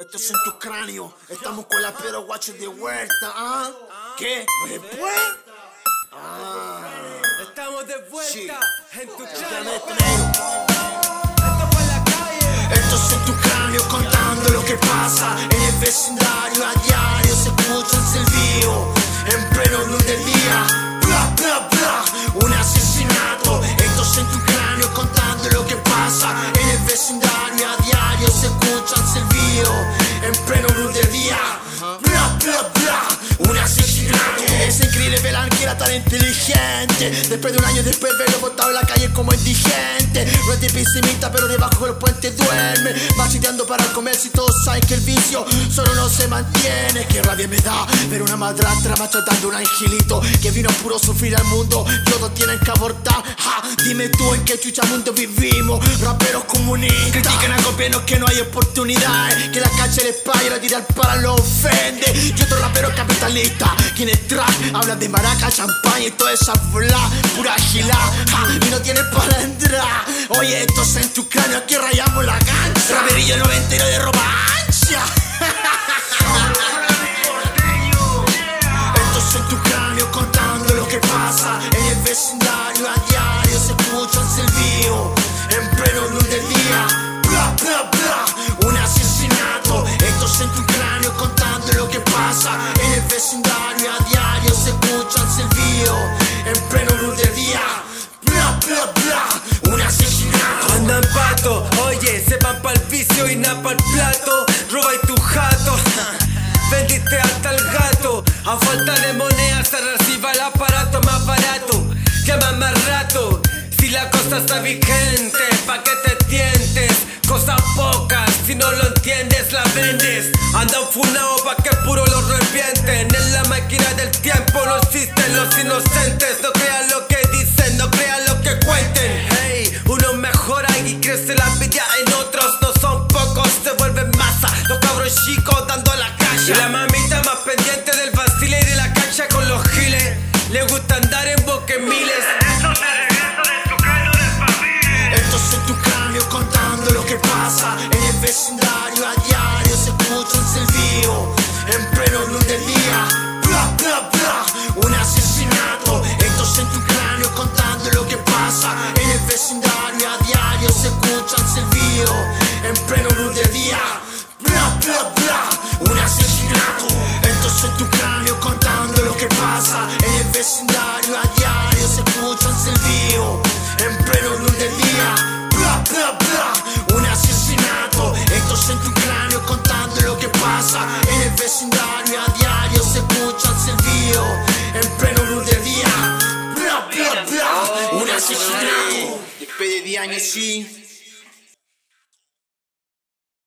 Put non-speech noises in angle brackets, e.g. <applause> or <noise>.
Esto es en tu cráneo. Estamos con la Pedro Guacho de vuelta, ¿ah? ¿Qué? ¿Después? Ah. Estamos de vuelta en tu cráneo. Esto es en tu cráneo contando lo que pasa en el vecindario tan inteligente. Después de un año después verlo botado en la calle como indigente. No es de pesimista, pero debajo de los puentes duerme. Machiteando para comer si todos saben que el vicio solo no se mantiene. Que rabia me da ver una madrastra machetando un angelito que vino puro sufrir al mundo. Todos tienen que abortar. Ja, dime tú en qué chucha mundo vivimos. Raperos comunistas critican a gobiernos que no hay oportunidades. Que la calle les paga la tirar para lo ofende. Y otro rapero capitalista, quienes track hablan de maraca, champaña y toda esa bla, pura gila. Ja, y no tienen para entrar. Oye, esto es en tu cráneo, aquí rayamos la cancha. Raperillo noventero de ropa tu cráneo contando lo que pasa en el vecindario a diario. Se escucha el silbido en pleno luz del día. Bla, bla, bla, un asesinato. Andan pato, oye, se van pa'l vicio y nada pa'l plato. Roba y tu jato. <laughs> Vendiste hasta el gato. A falta de moneda se reciba el aparato más barato. Llama más rato. Si la cosa está vigente, pa' que te tientes. Cosas pocas, si no lo entiendes, la vendes. Andan funao pa' que puro lo revienten. En la máquina del tiempo no existen los inocentes. No crean lo que vecindario a diario. Se escucha el silbido en pleno luz del día. Bla, bla, bla, un asesinato. Esto es en tu cráneo contando lo que pasa en el vecindario a diario. Se escucha el silbido en pleno luz del día. Bla, bla, bla, un asesinato. Esto es en tu cráneo contando lo que pasa en el vecindario a diario. Se escucha el silbido en pleno luz del día. Un asesinato. Después